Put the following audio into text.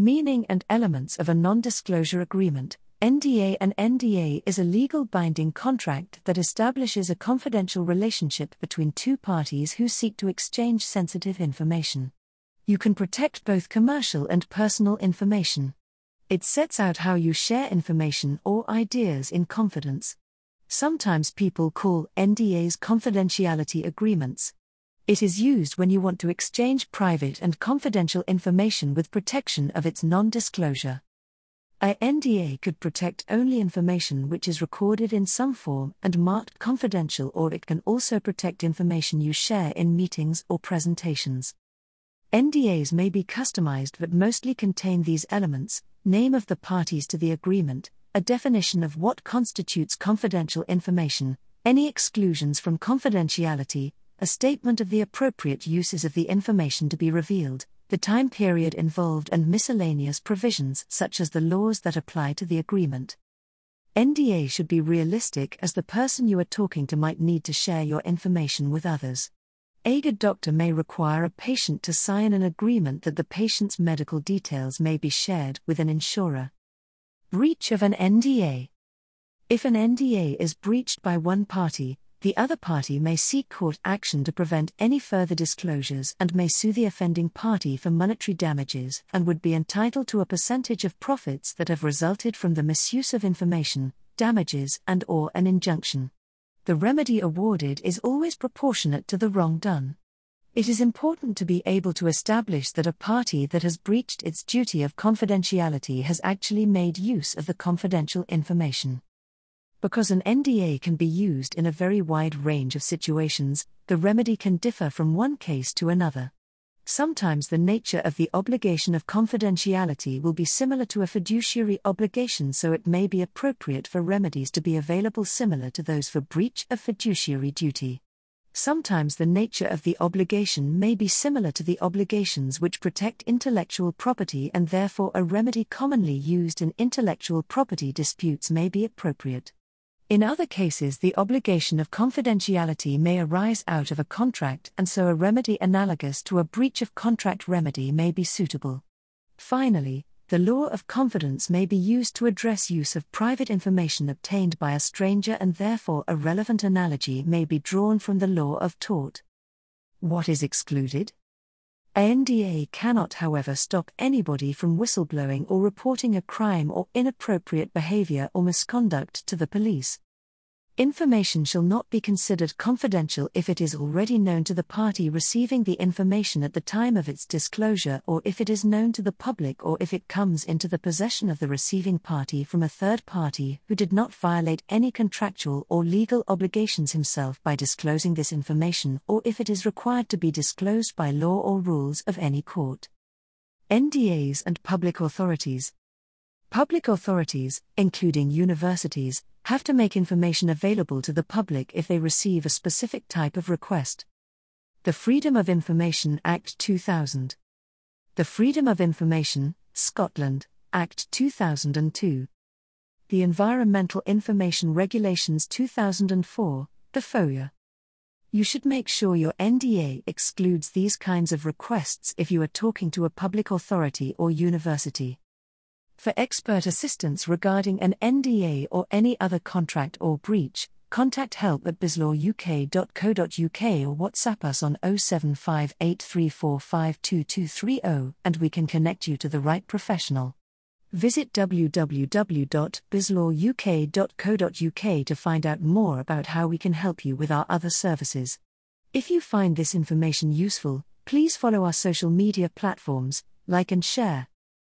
Meaning and elements of a non disclosure agreement. NDA An NDA is a legal binding contract that establishes a confidential relationship between two parties who seek to exchange sensitive information. You can protect both commercial and personal information. It sets out how you share information or ideas in confidence. Sometimes people call NDAs confidentiality agreements. It is used when you want to exchange private and confidential information with protection of its non disclosure. A NDA could protect only information which is recorded in some form and marked confidential, or it can also protect information you share in meetings or presentations. NDAs may be customized but mostly contain these elements name of the parties to the agreement, a definition of what constitutes confidential information, any exclusions from confidentiality, a statement of the appropriate uses of the information to be revealed, the time period involved, and miscellaneous provisions such as the laws that apply to the agreement. NDA should be realistic as the person you are talking to might need to share your information with others. A good doctor may require a patient to sign an agreement that the patient's medical details may be shared with an insurer. Breach of an NDA. If an NDA is breached by one party, the other party may seek court action to prevent any further disclosures and may sue the offending party for monetary damages and would be entitled to a percentage of profits that have resulted from the misuse of information, damages and or an injunction the remedy awarded is always proportionate to the wrong done. It is important to be able to establish that a party that has breached its duty of confidentiality has actually made use of the confidential information. Because an NDA can be used in a very wide range of situations, the remedy can differ from one case to another. Sometimes the nature of the obligation of confidentiality will be similar to a fiduciary obligation, so it may be appropriate for remedies to be available similar to those for breach of fiduciary duty. Sometimes the nature of the obligation may be similar to the obligations which protect intellectual property, and therefore a remedy commonly used in intellectual property disputes may be appropriate. In other cases, the obligation of confidentiality may arise out of a contract, and so a remedy analogous to a breach of contract remedy may be suitable. Finally, the law of confidence may be used to address use of private information obtained by a stranger, and therefore a relevant analogy may be drawn from the law of tort. What is excluded? NDA cannot, however, stop anybody from whistleblowing or reporting a crime or inappropriate behavior or misconduct to the police. Information shall not be considered confidential if it is already known to the party receiving the information at the time of its disclosure, or if it is known to the public, or if it comes into the possession of the receiving party from a third party who did not violate any contractual or legal obligations himself by disclosing this information, or if it is required to be disclosed by law or rules of any court. NDAs and public authorities. Public authorities, including universities, have to make information available to the public if they receive a specific type of request. The Freedom of Information Act 2000. The Freedom of Information, Scotland, Act 2002. The Environmental Information Regulations 2004, the FOIA. You should make sure your NDA excludes these kinds of requests if you are talking to a public authority or university. For expert assistance regarding an NDA or any other contract or breach, contact help at bizlawuk.co.uk or WhatsApp us on 07583452230 and we can connect you to the right professional. Visit www.bizlawuk.co.uk to find out more about how we can help you with our other services. If you find this information useful, please follow our social media platforms, like and share.